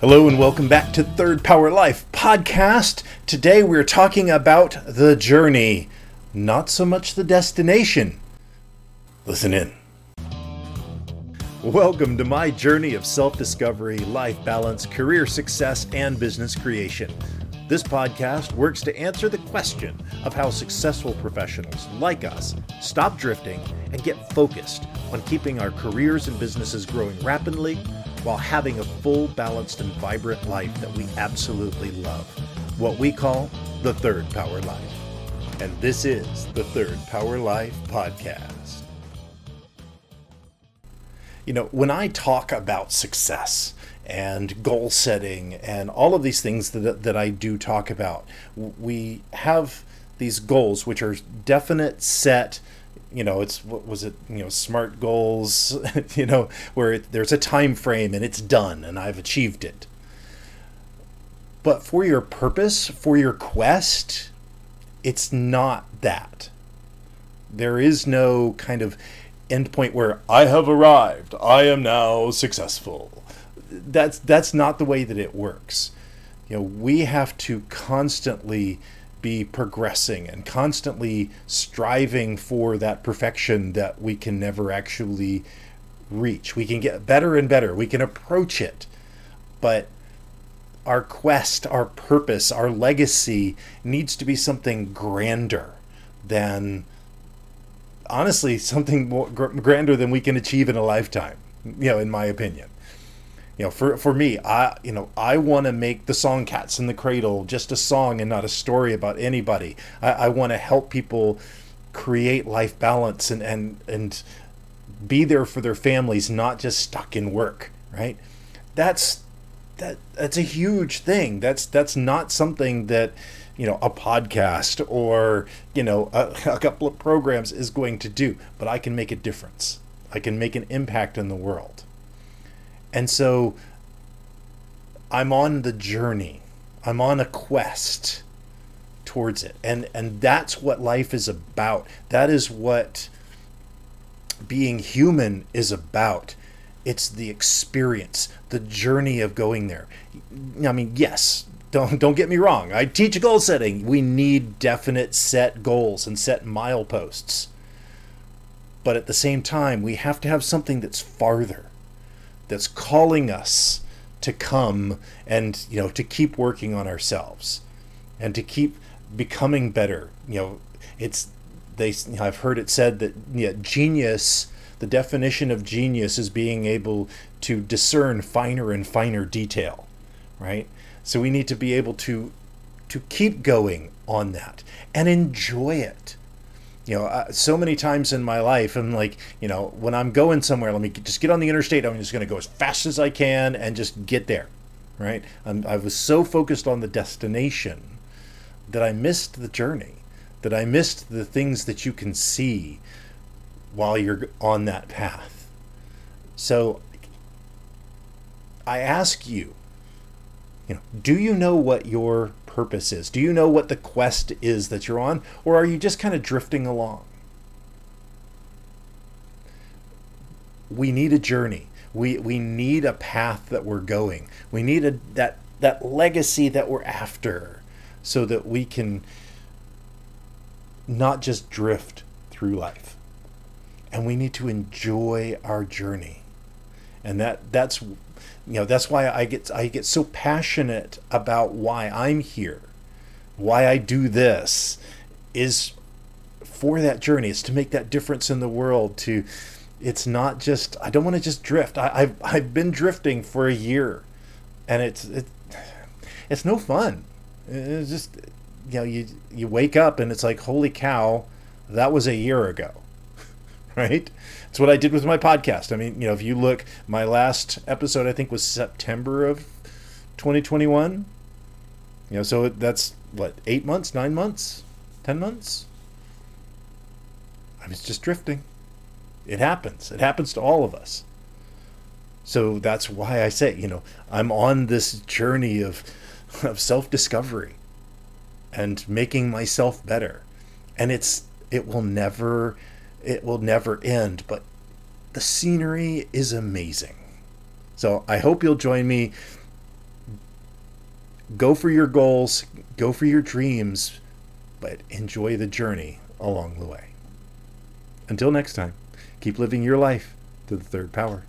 Hello and welcome back to Third Power Life podcast. Today we're talking about the journey, not so much the destination. Listen in. Welcome to my journey of self discovery, life balance, career success, and business creation. This podcast works to answer the question of how successful professionals like us stop drifting and get focused on keeping our careers and businesses growing rapidly while having a full, balanced, and vibrant life that we absolutely love. What we call the Third Power Life. And this is the Third Power Life podcast. You know, when I talk about success, and goal setting and all of these things that, that I do talk about. We have these goals, which are definite set. You know, it's what was it? You know, smart goals. you know, where it, there's a time frame and it's done, and I've achieved it. But for your purpose, for your quest, it's not that. There is no kind of endpoint where I have arrived. I am now successful that's that's not the way that it works. You know, we have to constantly be progressing and constantly striving for that perfection that we can never actually reach. We can get better and better. We can approach it. But our quest, our purpose, our legacy needs to be something grander than honestly something more grander than we can achieve in a lifetime, you know, in my opinion you know for for me i you know i want to make the song cats in the cradle just a song and not a story about anybody. I, I want to help people create life balance and and and be there for their families not just stuck in work right? That's that that's a huge thing. That's that's not something that you know a podcast or you know a, a couple of programs is going to do but i can make a difference. I can make an impact in the world and so I'm on the journey. I'm on a quest towards it. And and that's what life is about. That is what being human is about. It's the experience, the journey of going there. I mean, yes, don't don't get me wrong. I teach goal setting. We need definite set goals and set mileposts. But at the same time, we have to have something that's farther that's calling us to come and you know to keep working on ourselves and to keep becoming better. You know it's they you know, I've heard it said that yeah, genius the definition of genius is being able to discern finer and finer detail right? So we need to be able to to keep going on that and enjoy it you know, uh, so many times in my life, I'm like, you know, when I'm going somewhere, let me just get on the interstate. I'm just going to go as fast as I can and just get there, right? I'm, I was so focused on the destination that I missed the journey, that I missed the things that you can see while you're on that path. So I ask you, you know, do you know what your purpose is? Do you know what the quest is that you're on, or are you just kind of drifting along? We need a journey. We we need a path that we're going. We need a that that legacy that we're after so that we can not just drift through life. And we need to enjoy our journey. And that that's you know that's why I get I get so passionate about why I'm here, why I do this, is for that journey. It's to make that difference in the world. To it's not just I don't want to just drift. I, I've I've been drifting for a year, and it's it, it's no fun. It's just you know you you wake up and it's like holy cow, that was a year ago, right? It's what I did with my podcast. I mean, you know, if you look, my last episode I think was September of 2021. You know, so that's what eight months, nine months, ten months. I was just drifting. It happens. It happens to all of us. So that's why I say, you know, I'm on this journey of of self-discovery and making myself better. And it's it will never it will never end, but the scenery is amazing. So I hope you'll join me go for your goals, go for your dreams, but enjoy the journey along the way. Until next time, keep living your life to the third power.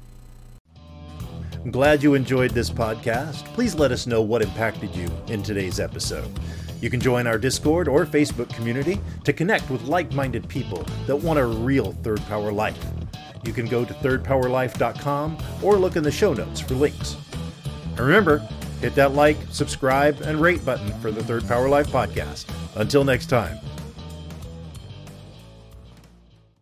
I'm glad you enjoyed this podcast. Please let us know what impacted you in today's episode. You can join our Discord or Facebook community to connect with like minded people that want a real third power life. You can go to thirdpowerlife.com or look in the show notes for links. And remember, hit that like, subscribe, and rate button for the Third Power Life podcast. Until next time.